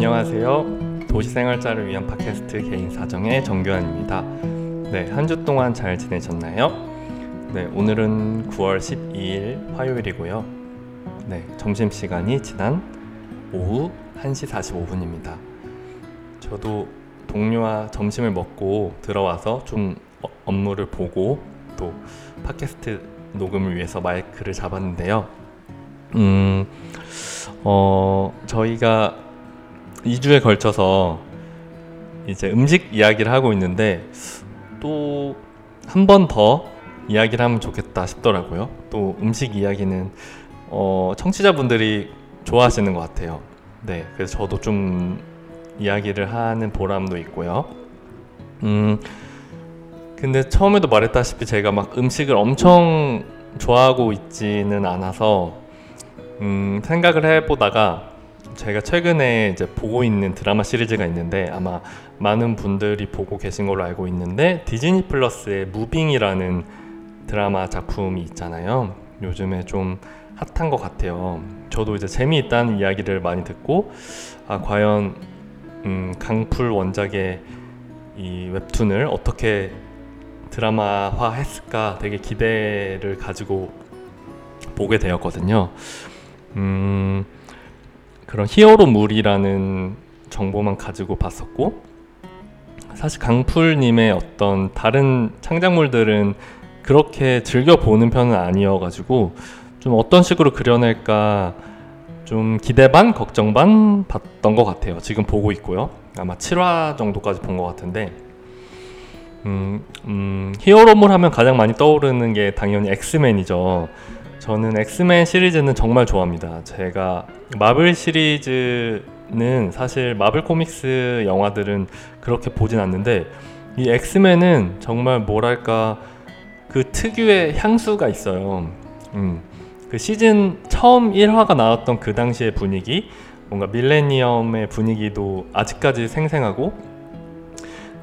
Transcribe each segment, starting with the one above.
안녕하세요. 도시생활자를 위한 팟캐스트 개인 사정의 정교환입니다. 네, 한 주 동안 잘 지내셨나요? 네, 오늘은 9월 12일 화요일이고요. 네, 점심 시간이 지난 오후 1시 45분입니다. 저도 동료와 점심을 먹고 들어와서 좀 어, 업무를 보고 또 팟캐스트 녹음을 위해서 마이크를 잡았는데요. 음, 어, 저희가 2주에 걸쳐서 이제 음식 이야기를 하고 있는데 또 한 번 더 이야기를 하면 좋겠다 싶더라고요. 또 음식 이야기는 어, 청취자분들이 좋아하시는 것 같아요. 네, 그래서 저도 좀 이야기를 하는 보람도 있고요. 음, 근데 처음에도 말했다시피 제가 막 음식을 엄청 좋아하고 있지는 않아서 음, 생각을 해보다가 제가 최근에 이제 보고 있는 드라마 시리즈가 있는데 아마 많은 분들이 보고 계신 걸로 알고 있는데 디즈니 플러스의 무빙이라는 드라마 작품이 있잖아요. 요즘에 좀 핫한 것 같아요. 저도 이제 재미있다는 이야기를 많이 듣고 아 과연 음, 강풀 원작의 이 웹툰을 어떻게 드라마화 했을까 되게 기대를 가지고 보게 되었거든요. 음, 그런 히어로물이라는 정보만 가지고 봤었고 사실 강풀님의 어떤 다른 창작물들은 그렇게 즐겨 보는 편은 아니어가지고 좀 어떤 식으로 그려낼까 좀 기대 반 걱정 반 봤던 것 같아요. 지금 보고 있고요. 아마 7화 정도까지 본 것 같은데 음, 음, 히어로물 하면 가장 많이 떠오르는 게 당연히 엑스맨이죠. 저는 엑스맨 시리즈는 정말 좋아합니다. 제가 마블 시리즈는 사실 마블 코믹스 영화들은 그렇게 보진 않는데 이 엑스맨은 정말 뭐랄까 그 특유의 향수가 있어요. 음, 그 시즌 처음 1화가 나왔던 그 당시의 분위기, 뭔가 밀레니엄의 분위기도 아직까지 생생하고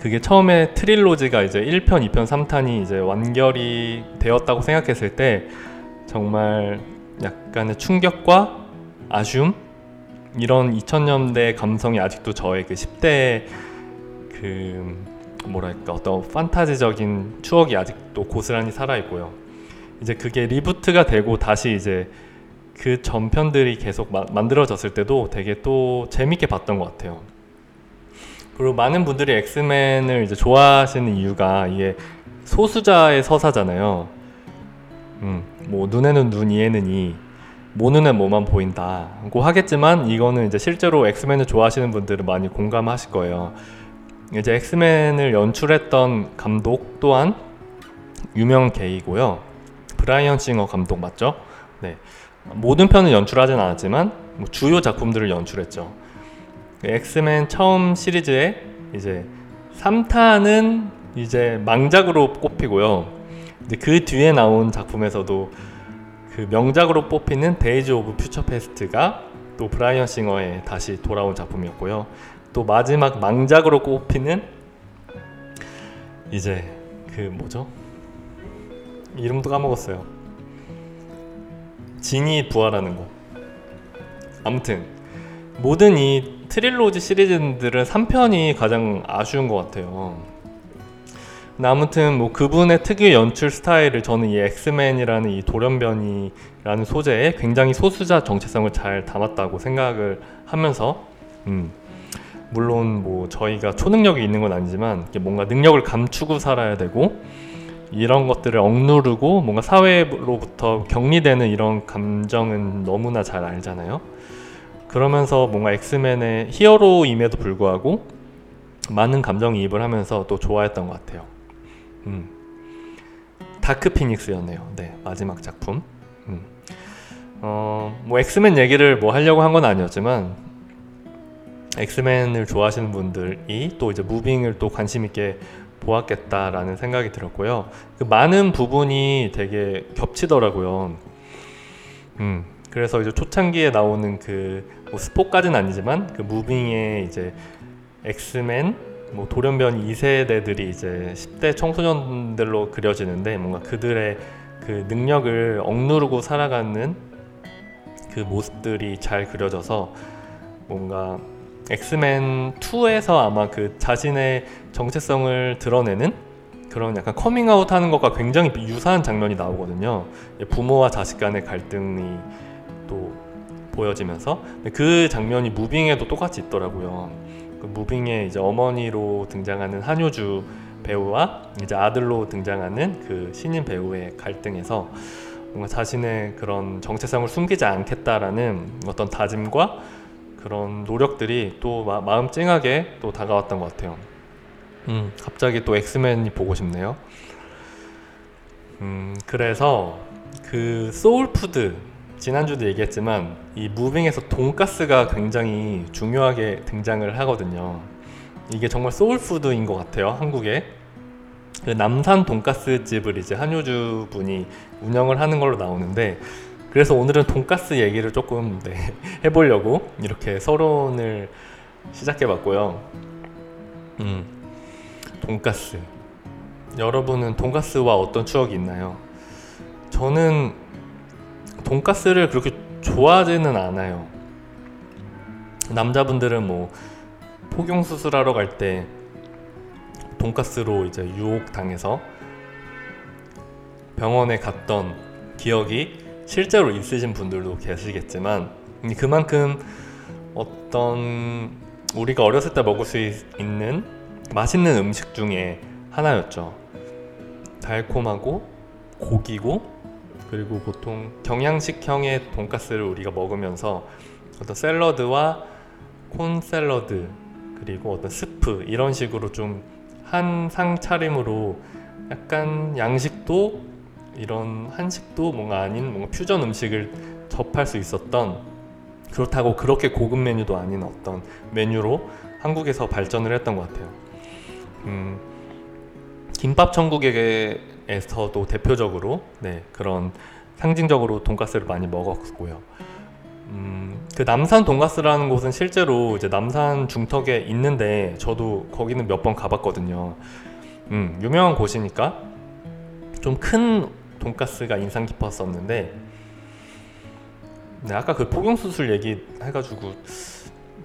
그게 처음에 트릴로지가 이제 1편, 2편, 3탄이 이제 완결이 되었다고 생각했을 때 정말 약간의 충격과 아쉬움 이런 2000년대 감성이 아직도 저의 그 10대 그 뭐랄까 어떤 판타지적인 추억이 아직도 고스란히 살아 있고요. 이제 그게 리부트가 되고 다시 이제 그 전편들이 계속 마, 만들어졌을 때도 되게 또 재밌게 봤던 것 같아요. 그리고 많은 분들이 엑스맨을 이제 좋아하시는 이유가 이게 소수자의 서사잖아요. 음, 뭐 눈에는 눈, 이에는 이, 모 눈에 뭐만 보인다고 하겠지만 이거는 이제 실제로 엑스맨을 좋아하시는 분들은 많이 공감하실 거예요. 이제 엑스맨을 연출했던 감독 또한 유명 게이고요. 브라이언 싱어 감독 맞죠? 네. 모든 편을 연출하진 않았지만 뭐 주요 작품들을 연출했죠. 엑스맨 처음 시리즈에 이제 3탄은 이제 망작으로 꼽히고요. 그 뒤에 나온 작품에서도 그 명작으로 뽑히는 Days of Future Past가 또 브라이언 싱어의 다시 돌아온 작품이었고요. 또 마지막 망작으로 꼽히는 이제 그 뭐죠? 이름도 까먹었어요. 진이 부활하는 거. 아무튼 모든 이 트릴로지 시리즈들은 3편이 가장 아쉬운 것 같아요. 아무튼 뭐 그분의 특유의 연출 스타일을 저는 이 엑스맨이라는 이 돌연변이라는 소재에 굉장히 소수자 정체성을 잘 담았다고 생각을 하면서 음 물론 뭐 저희가 초능력이 있는 건 아니지만 뭔가 능력을 감추고 살아야 되고 이런 것들을 억누르고 뭔가 사회로부터 격리되는 이런 감정은 너무나 잘 알잖아요. 그러면서 뭔가 엑스맨의 히어로임에도 불구하고 많은 감정이입을 하면서 또 좋아했던 것 같아요. 음. 다크 피닉스였네요. 네, 마지막 작품. 음. 어, 뭐 엑스맨 얘기를 뭐 하려고 한 건 아니었지만 엑스맨을 좋아하시는 분들이 또 이제 무빙을 또 관심 있게 보았겠다라는 생각이 들었고요. 그 많은 부분이 되게 겹치더라고요. 음, 그래서 이제 초창기에 나오는 그 뭐 스포까지는 아니지만 그 무빙의 이제 엑스맨 뭐 돌연변이 2세대들이 이제 10대 청소년들로 그려지는데 뭔가 그들의 그 능력을 억누르고 살아가는 그 모습들이 잘 그려져서 뭔가 엑스맨 2에서 아마 그 자신의 정체성을 드러내는 그런 약간 커밍아웃 하는 것과 굉장히 유사한 장면이 나오거든요. 부모와 자식 간의 갈등이 또 보여지면서 그 장면이 무빙에도 똑같이 있더라고요. 그 무빙에 이제 어머니로 등장하는 한효주 배우와 이제 아들로 등장하는 그 신인 배우의 갈등에서 뭔가 자신의 그런 정체성을 숨기지 않겠다라는 어떤 다짐과 그런 노력들이 또 마, 마음 찡하게 또 다가왔던 것 같아요. 음, 갑자기 또 엑스맨이 보고 싶네요. 음, 그래서 그 soul food 지난주도 얘기했지만 이 무빙에서 돈가스가 굉장히 중요하게 등장을 하거든요. 이게 정말 소울푸드인 것 같아요. 한국에 그 남산 돈가스 집을 이제 한효주 분이 운영을 하는 걸로 나오는데 그래서 오늘은 돈가스 얘기를 조금 네, 해보려고 이렇게 서론을 시작해봤고요. 음, 돈가스. 여러분은 돈가스와 어떤 추억이 있나요? 저는 돈가스를 그렇게 좋아하지는 않아요. 남자분들은 뭐 포경 수술하러 갈 때 돈가스로 이제 유혹 당해서 병원에 갔던 기억이 실제로 있으신 분들도 계시겠지만 그만큼 어떤 우리가 어렸을 때 먹을 수 있는 맛있는 음식 중에 하나였죠. 달콤하고 고기고 그리고 보통 경양식형의 돈가스를 우리가 먹으면서 어떤 샐러드와 콘 샐러드 그리고 어떤 스프 이런 식으로 좀 한 상 차림으로 약간 양식도 이런 한식도 뭔가 아닌 뭔가 퓨전 음식을 접할 수 있었던 그렇다고 그렇게 고급 메뉴도 아닌 어떤 메뉴로 한국에서 발전을 했던 것 같아요. 음, 김밥 천국에서도 대표적으로 네, 그런 상징적으로 돈가스를 많이 먹었고요. 음, 그 남산 돈가스라는 곳은 실제로 이제 남산 중턱에 있는데 저도 거기는 몇 번 가봤거든요. 음, 유명한 곳이니까 좀 큰 돈가스가 인상 깊었었는데 네, 아까 그 포경 수술 얘기 해가지고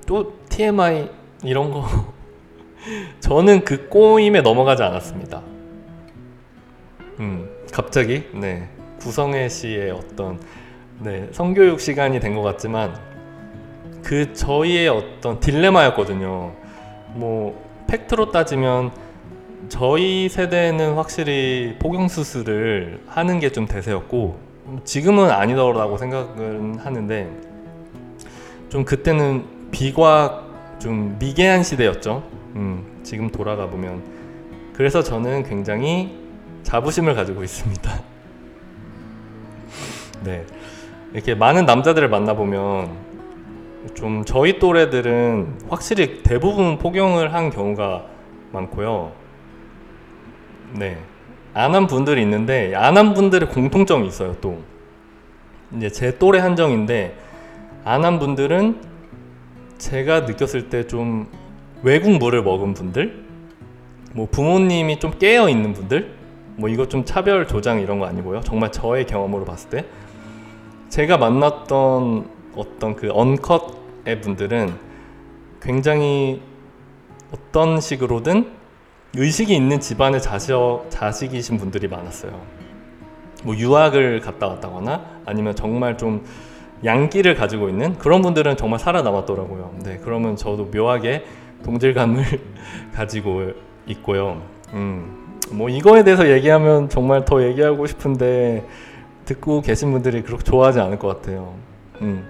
또 TMI 이런 거 저는 그 꼬임에 넘어가지 않았습니다. 음, 갑자기 네 구성애 씨의 어떤 네, 성교육 시간이 된 것 같지만 그 저희의 어떤 딜레마였거든요. 뭐 팩트로 따지면 저희 세대는 확실히 포경 수술을 하는 게 좀 대세였고 지금은 아니더라고 생각은 하는데 좀 그때는 비과학 좀 미개한 시대였죠. 음, 지금 돌아가 보면 그래서 저는 굉장히 자부심을 가지고 있습니다. 네. 이렇게 많은 남자들을 만나보면 좀 저희 또래들은 확실히 대부분 포경을 한 경우가 많고요. 네. 안 한 분들이 있는데 안 한 분들의 공통점이 있어요, 또. 이제 제 또래 한정인데 안 한 분들은 제가 느꼈을 때 좀 외국 물을 먹은 분들, 뭐 부모님이 좀 깨어 있는 분들, 뭐 이거 좀 차별 조장 이런 거 아니고요. 정말 저의 경험으로 봤을 때 제가 만났던 어떤 그 언컷의 분들은 굉장히 어떤 식으로든 의식이 있는 집안의 자식, 자식이신 분들이 많았어요. 뭐 유학을 갔다 왔다거나 아니면 정말 좀 양기를 가지고 있는 그런 분들은 정말 살아남았더라고요. 네, 그러면 저도 묘하게 동질감을 가지고 있고요. 음, 뭐 이거에 대해서 얘기하면 정말 더 얘기하고 싶은데 듣고 계신 분들이 그렇게 좋아하지 않을 것 같아요. 음,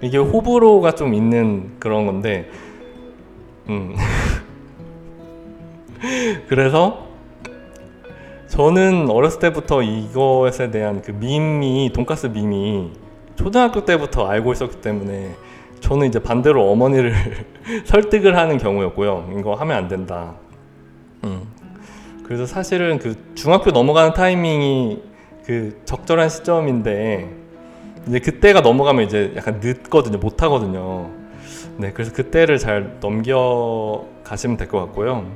이게 호불호가 좀 있는 그런 건데, 음. 그래서 저는 어렸을 때부터 이것에 대한 그 밈이 돈가스 밈이 초등학교 때부터 알고 있었기 때문에 저는 이제 반대로 어머니를 설득을 하는 경우였고요. 이거 하면 안 된다. 음. 그래서 사실은 그 중학교 넘어가는 타이밍이 그 적절한 시점인데 이제 그때가 넘어가면 이제 약간 늦거든요. 못 하거든요. 네, 그래서 그때를 잘 넘겨 가시면 될 것 같고요.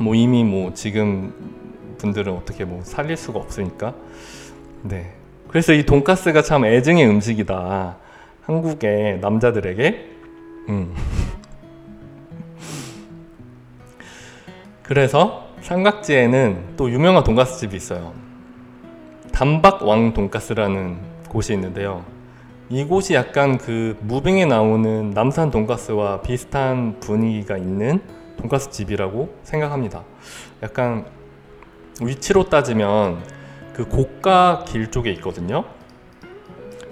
뭐 이미 뭐 지금 분들은 어떻게 뭐 살릴 수가 없으니까. 네. 그래서 이 돈가스가 참 애증의 음식이다. 한국의 남자들에게. 음. 그래서 삼각지에는 또 유명한 돈가스 집이 있어요. 단박왕 돈가스라는 곳이 있는데요. 이곳이 약간 그 무빙에 나오는 남산 돈가스와 비슷한 분위기가 있는 돈가스 집이라고 생각합니다. 약간 위치로 따지면 그 고가 길 쪽에 있거든요.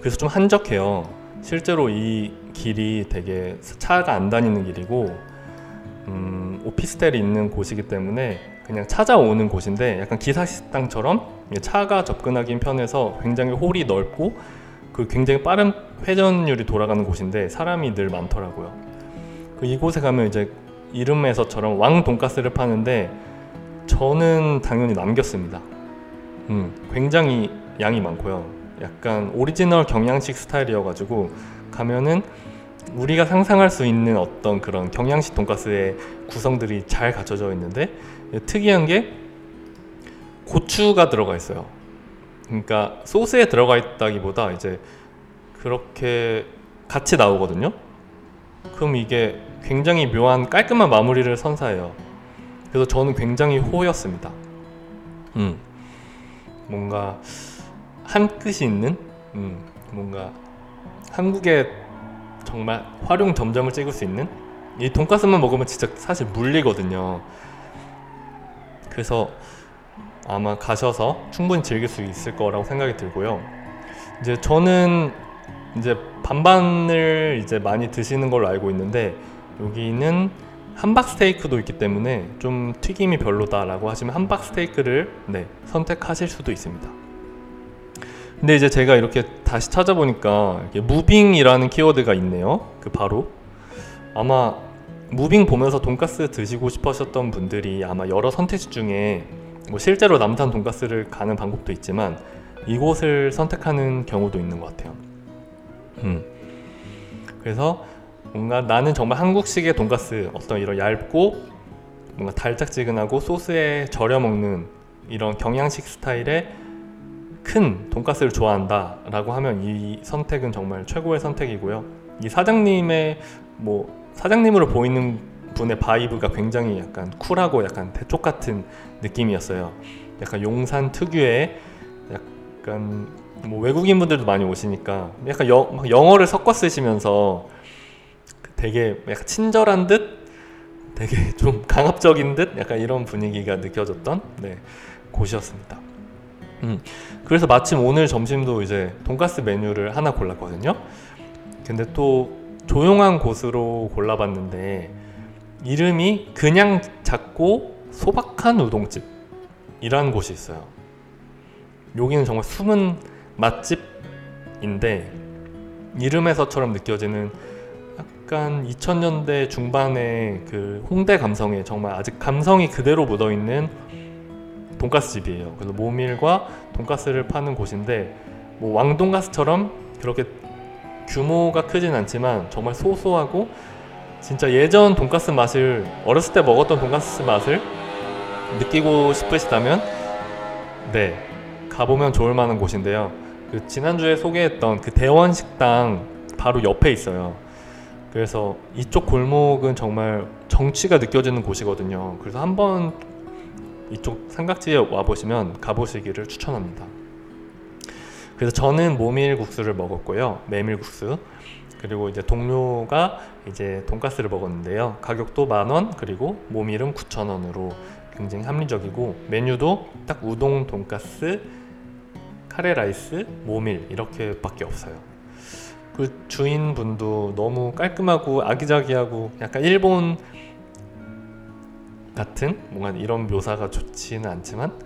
그래서 좀 한적해요. 실제로 이 길이 되게 차가 안 다니는 길이고 음, 오피스텔이 있는 곳이기 때문에 그냥 찾아오는 곳인데 약간 기사식당처럼 차가 접근하기 편해서 굉장히 홀이 넓고 그 굉장히 빠른 회전율이 돌아가는 곳인데 사람이 늘 많더라고요. 그 이곳에 가면 이제 이름에서처럼 왕 돈가스를 파는데 저는 당연히 남겼습니다. 음, 굉장히 양이 많고요. 약간 오리지널 경양식 스타일이어가지고 가면은 우리가 상상할 수 있는 어떤 그런 경양식 돈가스의 구성들이 잘 갖춰져 있는데 특이한 게 고추가 들어가 있어요. 그러니까 소스에 들어가 있다기보다 이제 그렇게 같이 나오거든요. 그럼 이게 굉장히 묘한 깔끔한 마무리를 선사해요. 그래서 저는 굉장히 호였습니다. 음, 뭔가 한 끝이 있는, 음, 뭔가 한국의 정말 활용 점점을 찍을 수 있는 이 돈가스만 먹으면 진짜 사실 물리거든요. 그래서 아마 가셔서 충분히 즐길 수 있을 거라고 생각이 들고요. 이제 저는 이제 반반을 이제 많이 드시는 걸로 알고 있는데 여기는 함박 스테이크도 있기 때문에 좀 튀김이 별로다라고 하시면 함박 스테이크를 네, 선택하실 수도 있습니다. 근데 이제 제가 이렇게 다시 찾아보니까 무빙이라는 키워드가 있네요. 그 바로 아마 무빙 보면서 돈가스 드시고 싶으셨던 분들이 아마 여러 선택지 중에 뭐 실제로 남산 돈가스를 가는 방법도 있지만 이곳을 선택하는 경우도 있는 것 같아요. 음. 그래서 뭔가 나는 정말 한국식의 돈가스 어떤 이런 얇고 뭔가 달짝지근하고 소스에 절여 먹는 이런 경양식 스타일의 큰 돈가스를 좋아한다 라고 하면 이 선택은 정말 최고의 선택이고요. 이 사장님의 뭐 사장님으로 보이는 분의 vibe가 굉장히 약간 쿨하고 약간 대쪽 같은 느낌이었어요. 약간 용산 특유의 약간 뭐 외국인 분들도 많이 오시니까 약간 여, 영어를 섞어 쓰시면서 되게 약간 친절한 듯 되게 좀 강압적인 듯 약간 이런 분위기가 느껴졌던 네, 곳이었습니다. 음, 그래서 마침 오늘 점심도 이제 돈가스 메뉴를 하나 골랐거든요. 근데 또 조용한 곳으로 골라봤는데 이름이 그냥 작고 소박한 우동집이라는 곳이 있어요. 여기는 정말 숨은 맛집인데 이름에서처럼 느껴지는 약간 2000년대 중반의 그 홍대 감성에 정말 아직 감성이 그대로 묻어 있는 돈가스 집이에요. 그래서 모밀과 돈가스를 파는 곳인데 뭐 왕돈가스처럼 그렇게 규모가 크진 않지만 정말 소소하고 진짜 예전 돈가스 맛을 어렸을 때 먹었던 돈가스 맛을 느끼고 싶으시다면 네 가보면 좋을 만한 곳인데요. 그 지난주에 소개했던 그 대원 식당 바로 옆에 있어요. 그래서 이쪽 골목은 정말 정취가 느껴지는 곳이거든요. 그래서 한번 이쪽 삼각지에 와 보시면 가보시기를 추천합니다. 그래서 저는 모밀 국수를 먹었고요. 메밀 국수. 그리고 이제 동료가 이제 돈가스를 먹었는데요. 가격도 만 원, 그리고 모밀은 9천 원으로 굉장히 합리적이고 메뉴도 딱 우동, 돈가스, 카레 라이스, 모밀 이렇게밖에 없어요. 그 주인분도 너무 깔끔하고 아기자기하고 약간 일본 같은 뭔가 이런 묘사가 좋지는 않지만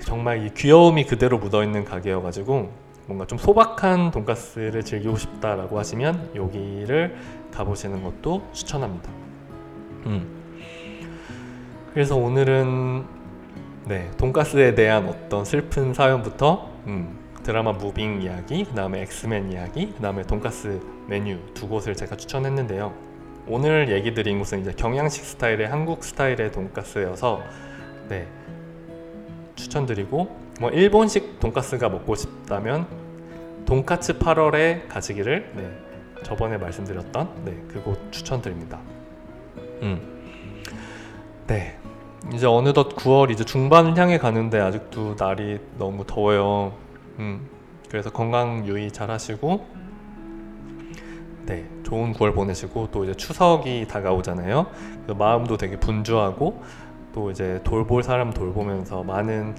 정말 이 귀여움이 그대로 묻어있는 가게여가지고 뭔가 좀 소박한 돈가스를 즐기고 싶다라고 하시면 여기를 가보시는 것도 추천합니다. 음. 그래서 오늘은 네 돈가스에 대한 어떤 슬픈 사연부터 음, 드라마 무빙 이야기, 그 다음에 엑스맨 이야기, 그 다음에 돈가스 메뉴 두 곳을 제가 추천했는데요. 오늘 얘기 드린 곳은 이제 경양식 스타일의 한국 스타일의 돈가스여서 네 추천드리고 뭐 일본식 돈가스가 먹고 싶다면 돈까츠 8월에 가시기를 네 저번에 말씀드렸던 네 그곳 추천드립니다. 음. 네 이제 어느덧 9월 이제 중반을 향해 가는데 아직도 날이 너무 더워요. 음, 그래서 건강 유의 잘 하시고, 네, 좋은 9월 보내시고, 또 이제 추석이 다가오잖아요. 마음도 되게 분주하고, 또 이제 돌볼 사람 돌보면서 많은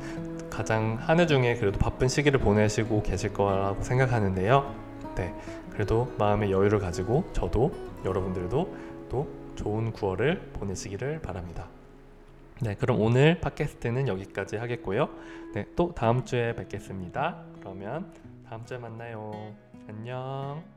가장 한 해 중에 그래도 바쁜 시기를 보내시고 계실 거라고 생각하는데요. 네, 그래도 마음의 여유를 가지고 저도 여러분들도 또 좋은 9월을 보내시기를 바랍니다. 네, 그럼 오늘 팟캐스트는 여기까지 하겠고요. 네, 또 다음 주에 뵙겠습니다. 그러면 다음 주에 만나요. 안녕.